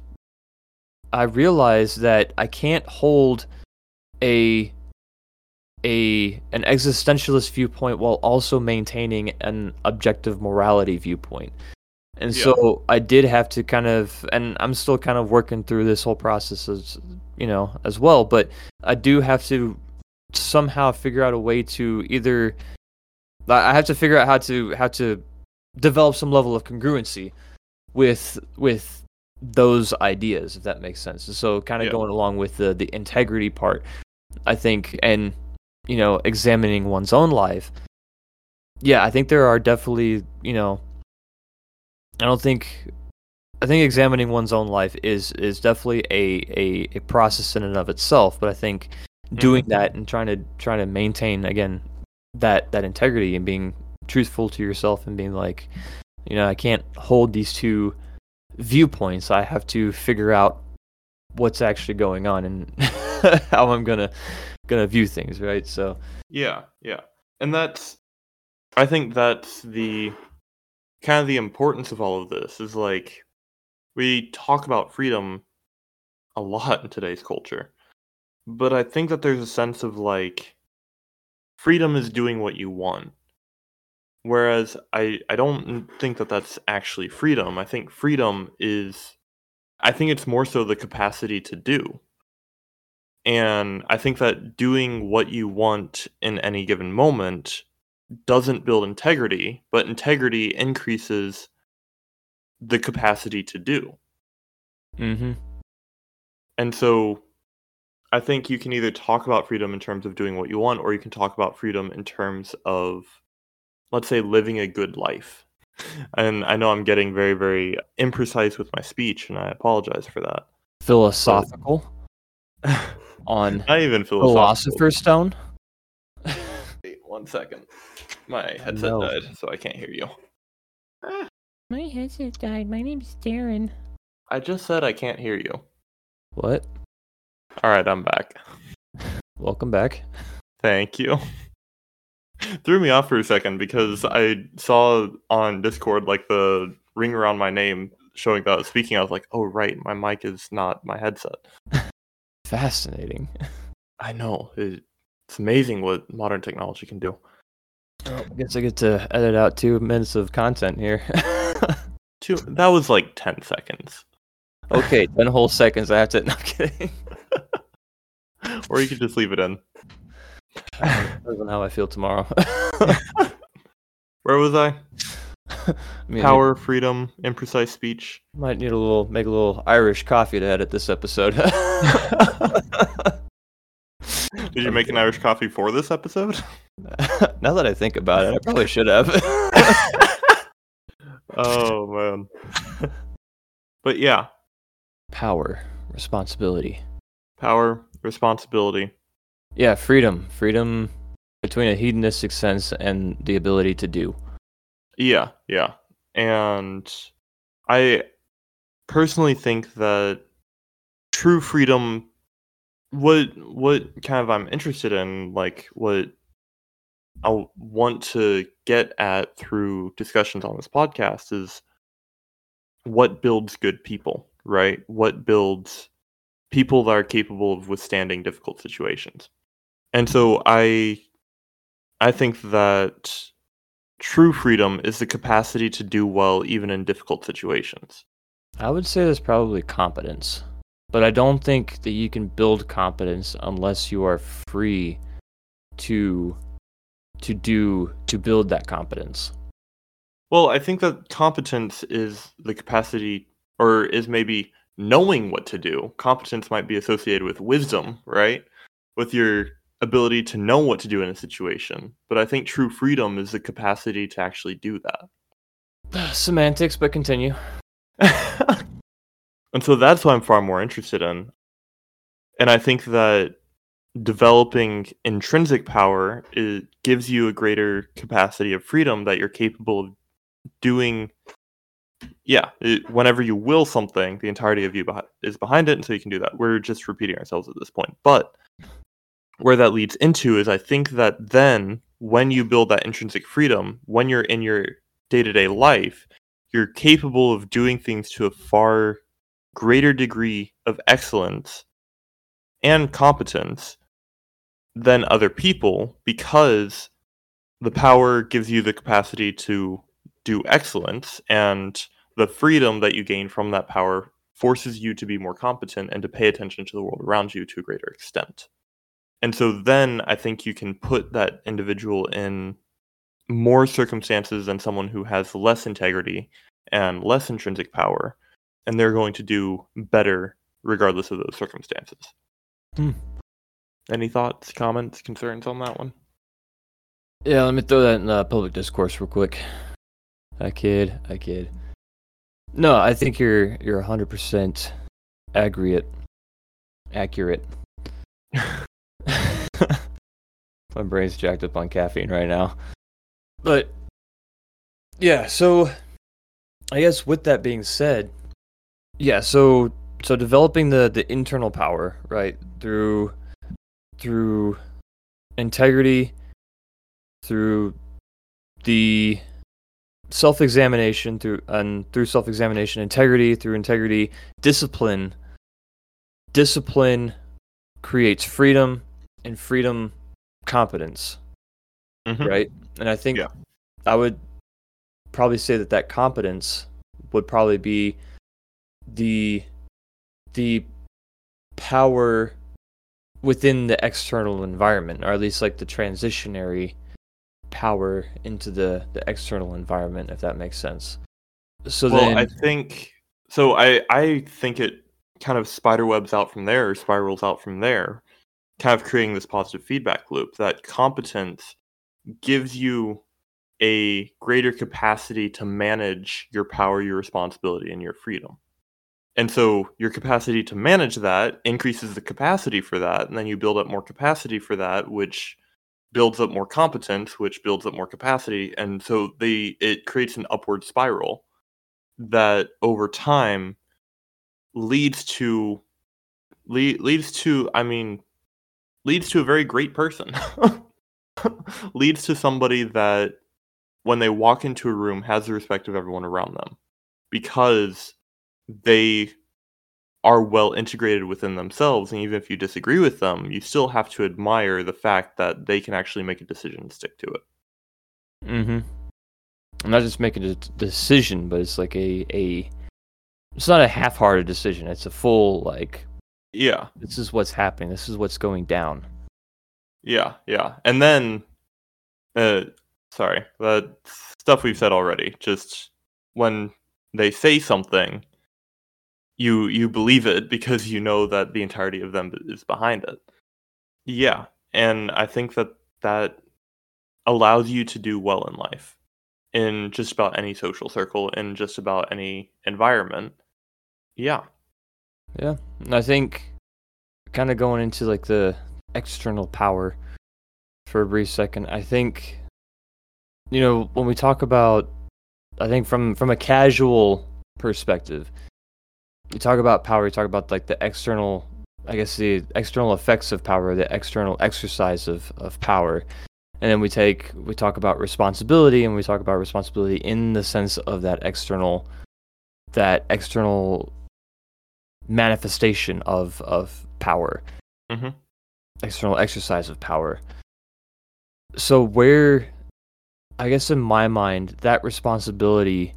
I realized that I can't hold a a an existentialist viewpoint while also maintaining an objective morality viewpoint. And Yeah. so I did have to kind of and I'm still kind of working through this whole process as you know as well, but I do have to somehow figure out a way to either I have to figure out how to how to develop some level of congruency with with those ideas if that makes sense. And so kind of Yeah. going along with the the integrity part I think and you know examining one's own life. Yeah, I think there are definitely, you know, I don't think I think examining one's own life is is definitely a, a, a process in and of itself, but I think mm-hmm. doing that and trying to trying to maintain again that that integrity and being truthful to yourself and being like, you know, I can't hold these two viewpoints. I have to figure out what's actually going on and <laughs> how I'm gonna gonna view things, right? So Yeah, yeah. And that's I think that's the kind of the importance of all of this is like we talk about freedom a lot in today's culture. But I think that there's a sense of like freedom is doing what you want. Whereas I I don't think that that's actually freedom. I think freedom is I think it's more so the capacity to do. And I think that doing what you want in any given moment doesn't build integrity, but integrity increases the capacity to do. mm-hmm. And so I think you can either talk about freedom in terms of doing what you want, or you can talk about freedom in terms of, let's say, living a good life. And I know I'm getting very, very imprecise with my speech, and I apologize for that. philosophical <laughs> on Not even philosophical. Philosopher's Stone. Wait one second. My headset No. died, so I can't hear you. <sighs> My headset died. My name's Daran. I just said I can't hear you. What? All right, I'm back. <laughs> Welcome back. Thank you. Threw me off for a second because I saw on Discord like the ring around my name showing that I was speaking. I was like, oh, right, my mic is not my headset. <laughs> Fascinating. I know. it- It's amazing what modern technology can do. I guess I get to edit out two minutes of content here. <laughs> Two, that was like 10 seconds. okay, ten whole seconds. I have to. <laughs> No, I'm kidding. <laughs> or you could just leave it in. Depends on how I feel tomorrow. Where was I? I mean, Power, freedom, imprecise speech. Might need a little, make a little Irish coffee to edit this episode. Did you make an Irish coffee for this episode? <laughs> <laughs> now that I think about it, I probably should have. <laughs> oh man. but yeah, Power, responsibility. power, responsibility. Yeah, freedom. Freedom between a hedonistic sense and the ability to do. Yeah, yeah. And I personally think that true freedom what what kind of I'm interested in, like what I want to get at through discussions on this podcast is what builds good people, right? What builds people that are capable of withstanding difficult situations. And so I I think that true freedom is the capacity to do well even in difficult situations. I would say there's probably competence, but I don't think that you can build competence unless you are free to to do to build that competence. Well, I think that competence is the capacity or is maybe knowing what to do. Competence might be associated with wisdom, right? With your ability to know what to do in a situation. But I think true freedom is the capacity to actually do that. <sighs> Semantics, but continue. <laughs> and so that's what I'm far more interested in. And I think that developing intrinsic power is, gives you a greater capacity of freedom that you're capable of doing. Yeah, it, whenever you will something, the entirety of you beh- is behind it, and so you can do that. We're just repeating ourselves at this point. But where that leads into is I think that then when you build that intrinsic freedom, when you're in your day to day life, you're capable of doing things to a far greater degree of excellence and competence than other people because the power gives you the capacity to do excellence and the freedom that you gain from that power forces you to be more competent and to pay attention to the world around you to a greater extent. And so then I think you can put that individual in more circumstances than someone who has less integrity and less intrinsic power, and they're going to do better regardless of those circumstances. Hmm. Any thoughts, comments, concerns on that one? Yeah, let me throw that in uh, public discourse real quick. I kid, I kid. No, I think you're you're 100% accurate. Accurate. <laughs> My brain's jacked up on caffeine right now. But yeah, so I guess with that being said, yeah, so so developing the the internal power, right, through through integrity, through the self-examination through and through self-examination integrity through integrity discipline discipline creates freedom and freedom competence Mhm. right and i think Yeah. i would probably say that that competence would probably be the the power within the external environment or at least like the transitionary power into the the external environment if that makes sense so well, then I think so. I I think it kind of spiderwebs out from there, or spirals out from there, kind of creating this positive feedback loop. That competence gives you a greater capacity to manage your power, your responsibility, and your freedom. And so your capacity to manage that increases the capacity for that, and then you build up more capacity for that, which builds up more competence, which builds up more capacity, and so they it creates an upward spiral that over time leads to lead, leads to I mean leads to a very great person. <laughs> leads to somebody that when they walk into a room has the respect of everyone around them because they are well integrated within themselves and even if you disagree with them you still have to admire the fact that they can actually make a decision and stick to it mm-hmm. i'm not just making a decision but it's like a a it's not a half-hearted decision it's a full like yeah this is what's happening this is what's going down Yeah, yeah. And then uh sorry, that stuff we've said already. Just when they say something, you you believe it because you know that the entirety of them is behind it. Yeah, and I think that that allows you to do well in life in just about any social circle in just about any environment. Yeah. Yeah, and I think kind of going into like the external power for a brief second. I think you know when we talk about, I think from from a casual perspective, we talk about power. We talk about like the external, I guess the external effects of power, the external exercise of of power, and then we take we talk about responsibility, and we talk about responsibility in the sense of that external, that external manifestation of of power Mhm. external exercise of power so where i guess in my mind that responsibility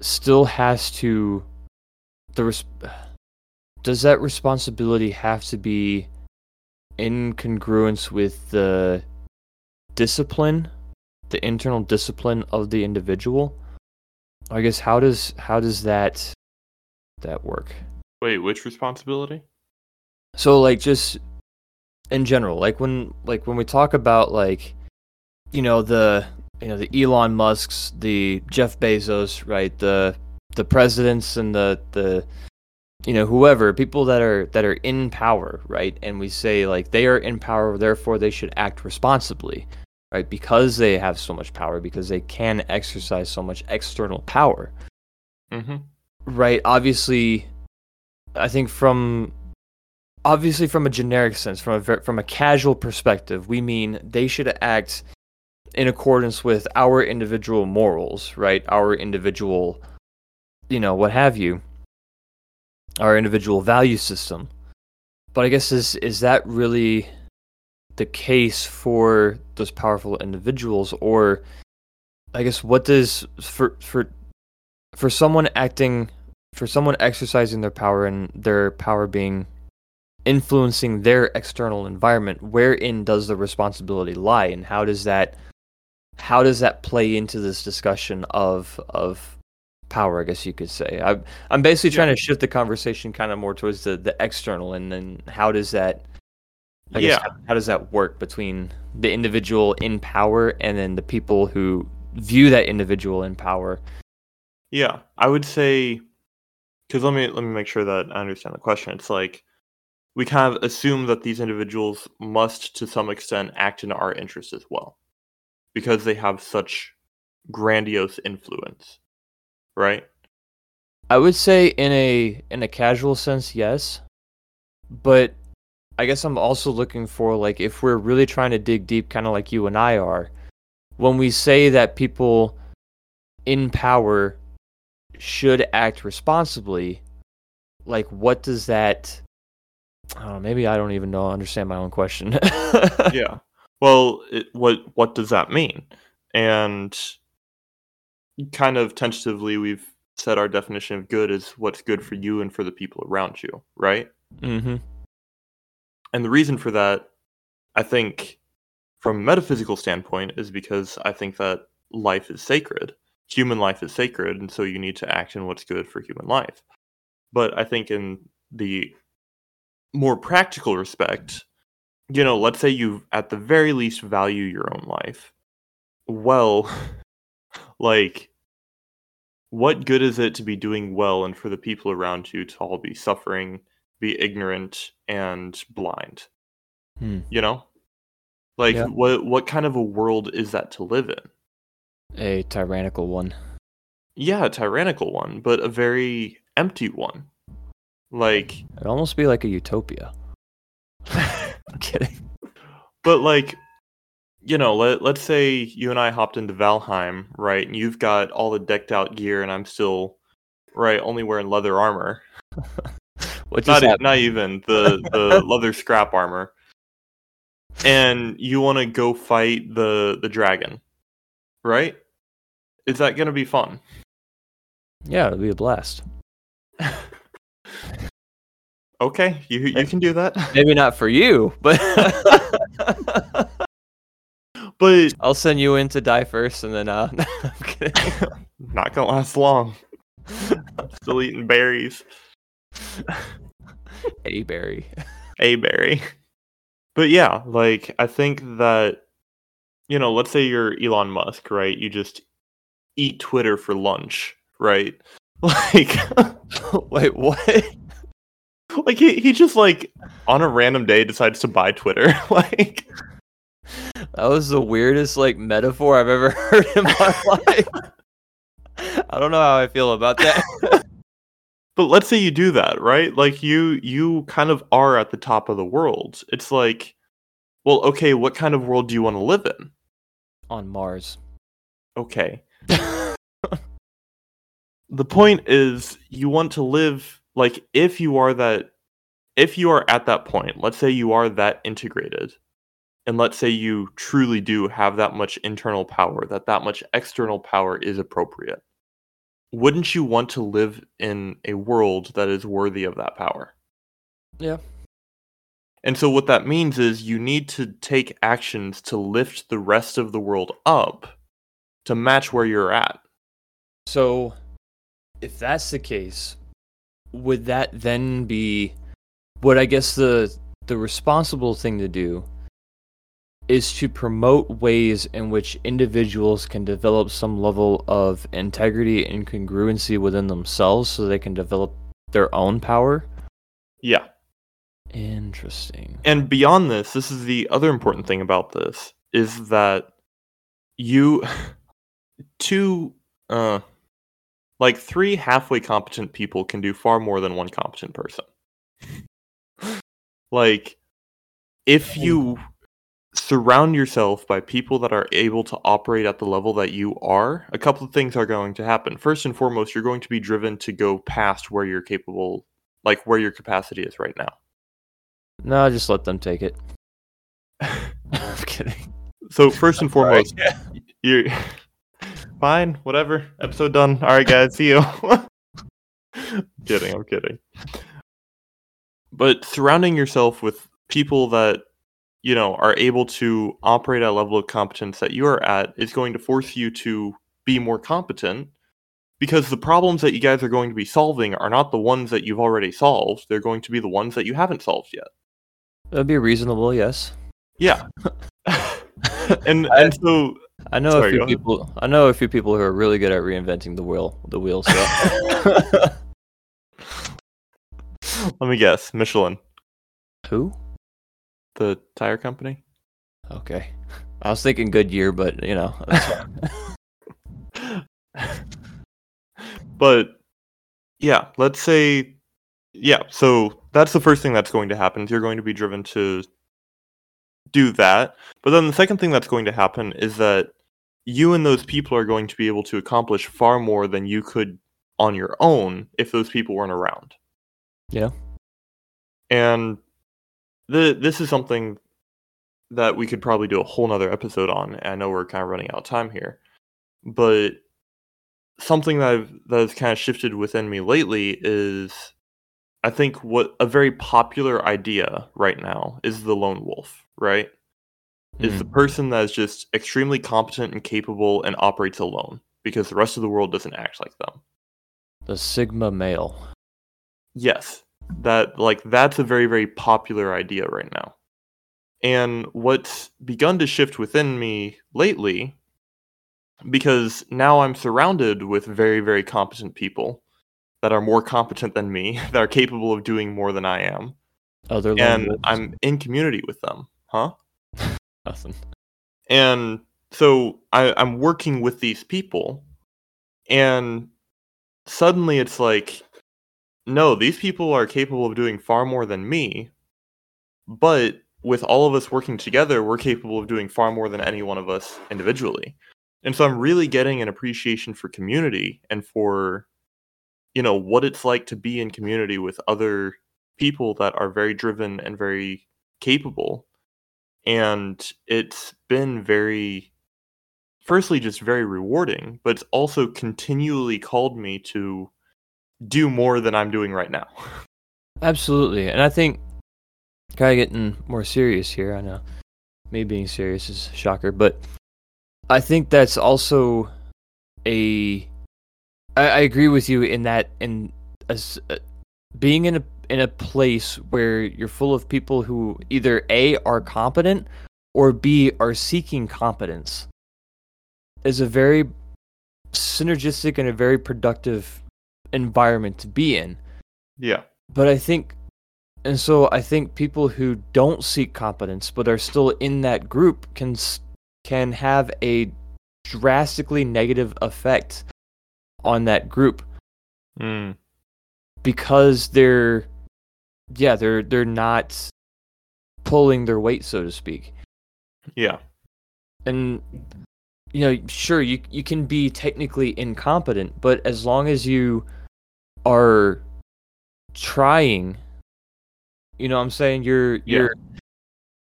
still has to the res- does that responsibility have to be in congruence with the discipline the internal discipline of the individual i guess how does how does that that work Wait, which responsibility? so like just in general like when like when we talk about like you know the you know the Elon Musks the Jeff Bezos right the the presidents and the the you know whoever people that are that are in power right? And we say like they are in power therefore they should act responsibly right? Because they have so much power because they can exercise so much external power. Mm-hmm. right obviously i think from obviously from a generic sense from a from a casual perspective we mean they should act in accordance with our individual morals right? Our individual you know what have you our individual value system. But i guess is is that really the case for those powerful individuals? Or I guess what does for for for someone acting for someone exercising their power and their power being influencing their external environment wherein does the responsibility lie? And how does that how does that play into this discussion of of power i guess you could say I, i'm basically Yeah. trying to shift the conversation kind of more towards the the external and then how does that I guess, Yeah. how, how does that work between the individual in power and then the people who view that individual in power Yeah, I would say because let me let me make sure that I understand the question. It's like we kind of assume that these individuals must, to some extent, act in our interest as well, because they have such grandiose influence, right? I would say in a in a casual sense, yes. But I guess I'm also looking for like if we're really trying to dig deep kind of like you and I are, when we say that people in power should act responsibly, like what does that I don't know, maybe I don't even know understand my own question. <laughs> yeah. Well, it, what what does that mean? And kind of tentatively, we've said our definition of good is what's good for you and for the people around you, right? mhm. And the reason for that, I think, from a metaphysical standpoint, is because I think that life is sacred. Human life is sacred, and so you need to act in what's good for human life. But I think in the more practical respect, you know, let's say you at the very least value your own life. Well, <laughs> like, what good is it to be doing well and for the people around you to all be suffering be ignorant and blind. Hmm. You know? Like Yeah. what what kind of a world is that to live in? A tyrannical one. Yeah, a tyrannical one, but a very empty one. Like It'd almost be like a utopia. <laughs> I'm kidding. but like you know, let let's say you and I hopped into Valheim, right? And you've got all the decked out gear and I'm still right, only wearing leather armor. <laughs> What not e- not even the the <laughs> leather scrap armor. And you want to go fight the the dragon, right? Is that going to be fun? Yeah, it'll be a blast. <laughs> Okay, you you can do that. Maybe not for you, but But I'll send you in to die first, and then uh, <laughs> I'm kidding. <laughs> not to last long. Still eating berries. <laughs> Hey Barry. A berry. But yeah, like I think that you know, let's say you're Elon Musk, right? You just eat Twitter for lunch, right? Like Wait, what? like he, he just like on a random day decides to buy Twitter. like That was the weirdest like metaphor I've ever <laughs> heard in my <laughs> life. I don't know how I feel about that. <laughs> but let's say you do that, right? Like you you kind of are at the top of the world. It's like well, okay, what kind of world do you want to live in? On Mars. Okay. the point is you want to live like if you are that if you are at that point let's say you are that integrated and let's say you truly do have that much internal power that that much external power is appropriate. Wouldn't you want to live in a world that is worthy of that power? Yeah. and so what that means is you need to take actions to lift the rest of the world up to match where you're at. So, if that's the case, would that then be what I guess the the responsible thing to do is to promote ways in which individuals can develop some level of integrity and congruency within themselves so they can develop their own power? yeah Interesting. and beyond this this is the other important thing about this is that you <laughs> two uh like three halfway competent people can do far more than one competent person <laughs> like if you surround yourself by people that are able to operate at the level that you are a couple of things are going to happen first and foremost you're going to be driven to go past where you're capable like where your capacity is right now No, just let them take it. <laughs> I'm kidding. So first and <laughs> Alright. foremost, you're <laughs> fine. Whatever. Episode done. All right, guys. See you. kidding. I'm kidding. But surrounding yourself with people that you know are able to operate at a level of competence that you are at is going to force you to be more competent because the problems that you guys are going to be solving are not the ones that you've already solved they're going to be the ones that you haven't solved yet That'd be reasonable, yes. yeah <laughs> and and so I know Sorry, a few go ahead. people. I know a few people who are really good at reinventing the wheel. The wheel. So <laughs> let me guess michelin who? The tire company Okay. I was thinking Goodyear, but you know. <laughs> but yeah let's say yeah so that's the first thing that's going to happen you're going to be driven to do that but then the second thing that's going to happen is that you and those people are going to be able to accomplish far more than you could on your own if those people weren't around Yeah. and the this is something that we could probably do a whole nother episode on i know we're kind of running out of time here but something that I've, that has kind of shifted within me lately is I think what a very popular idea right now is the lone wolf, right? Is the mm-hmm. person that is just extremely competent and capable and operates alone because the rest of the world doesn't act like them. the Sigma male. Yes, that like that's a very very popular idea right now. And what's begun to shift within me lately because now I'm surrounded with very very competent people that are more competent than me, <laughs> that are capable of doing more than I am, oh, Other lone and wolves? I'm in community with them. Huh? <laughs> nothing. And so I, I'm working with these people, and suddenly it's like, no, these people are capable of doing far more than me, but with all of us working together, we're capable of doing far more than any one of us individually. And so I'm really getting an appreciation for community and for, you know, what it's like to be in community with other people that are very driven and very capable and it's been very firstly just very rewarding but it's also continually called me to do more than i'm doing right now Absolutely, and I think kind of getting more serious here. I know me being serious is a shocker, but I think that's also a. I, I agree with you in that in as uh, being in a in a place where you're full of people who either a are competent or b are seeking competence is a very synergistic and a very productive environment to be in. Yeah. But I think, and so I think people who don't seek competence but are still in that group can can have a drastically negative effect on that group. Mm, because they're, yeah, they're they're not pulling their weight, so to speak. yeah. And you know, sure, you you can be technically incompetent, but as long as you are trying, you know what I'm saying? You're Yeah. you're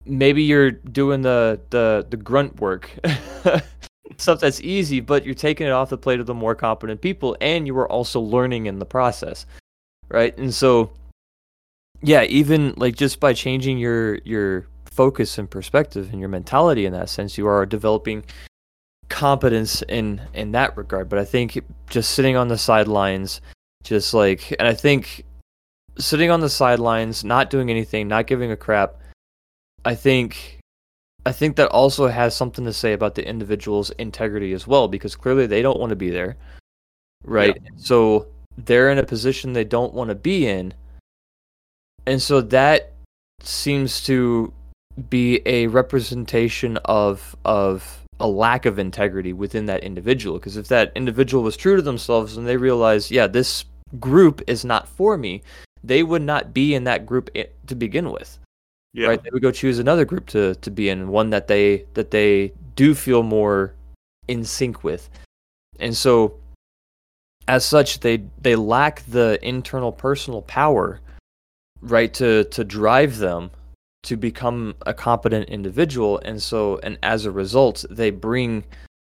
maybe you're doing the the the grunt work. <laughs> Stuff that's easy, but you're taking it off the plate of the more competent people and you are also learning in the process. Right? And so yeah, even like just by changing your your focus and perspective and your mentality in that sense, you are developing competence in in that regard. But I think just sitting on the sidelines, just like, and I think sitting on the sidelines, not doing anything, not giving a crap, I think. I think that also has something to say about the individual's integrity as well, because clearly they don't want to be there, right? So they're in a position they don't want to be in, and so that seems to be a representation of of a lack of integrity within that individual because if that individual was true to themselves and they realize yeah this group is not for me they would not be in that group to begin with. Yeah. Right? They would go choose another group to to be in one that they that they do feel more in sync with. And so as such they they lack the internal personal power right to to drive them to become a competent individual. And so and as a result they bring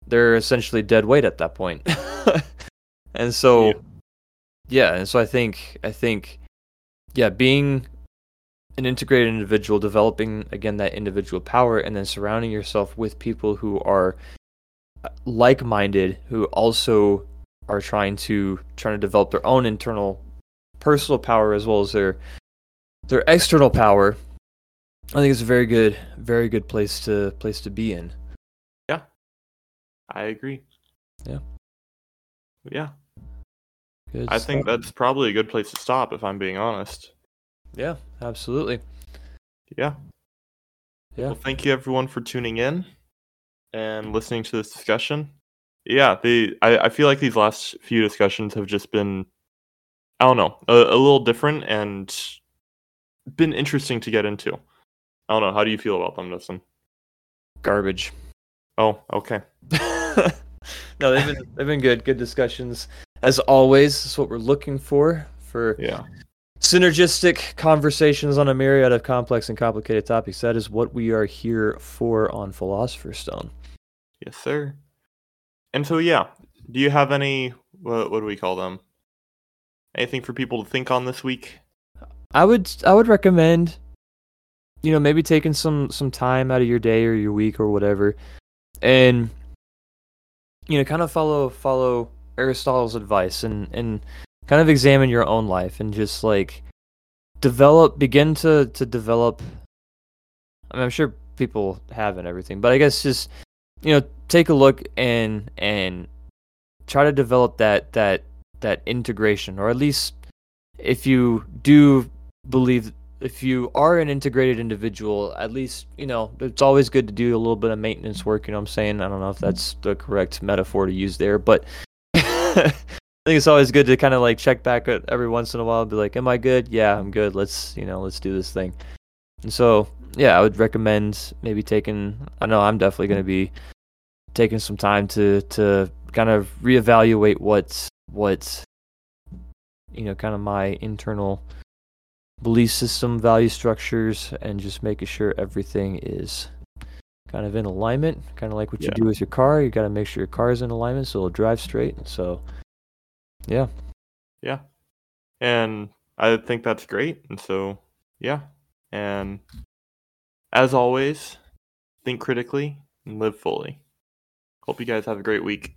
they're essentially dead weight at that point. <laughs> And so Yeah. Yeah and so i think i think yeah being an integrated individual developing again that individual power and then surrounding yourself with people who are uh, like-minded who also are trying to trying to develop their own internal personal power as well as their their external power i think it's a very good very good place to place to be in Yeah, I agree. Yeah. Yeah. Good I think stuff. that's probably a good place to stop if I'm being honest. yeah absolutely Yeah. Yeah. Well, thank you everyone for tuning in and listening to this discussion. Yeah, the I, I feel like these last few discussions have just been I don't know, a, a little different and been interesting to get into. I don't know, how do you feel about them, Dustin? garbage Oh, okay. <laughs> no they've been they've been good good discussions as always that's what we're looking for for Yeah. synergistic conversations on a myriad of complex and complicated topics that is what we are here for on philosopher's stone Yes, sir. And so yeah, do you have any what, what do we call them? Anything for people to think on this week? I would I would recommend you know maybe taking some some time out of your day or your week or whatever and you know kind of follow follow Aristotle's advice and and kind of examine your own life and just like develop begin to to develop I mean, I'm sure people have and everything but I guess just you know take a look and and try to develop that that that integration or at least if you do believe if you are an integrated individual at least you know it's always good to do a little bit of maintenance work you know what i'm saying? I don't know if that's the correct metaphor to use there but <laughs> i think it's always good to kind of like check back every once in a while and be like am i good? Yeah i'm good. Let's you know let's do this thing. And so yeah i would recommend maybe taking i know i'm definitely going to be taking some time to to kind of reevaluate what's what you know kind of my internal belief system value structures and just making sure everything is kind of in alignment kind of like what you do with your car you got to make sure your car is in alignment so it'll drive straight so yeah Yeah. And I think that's great. And so, yeah. And as always, think critically and live fully. Hope you guys have a great week.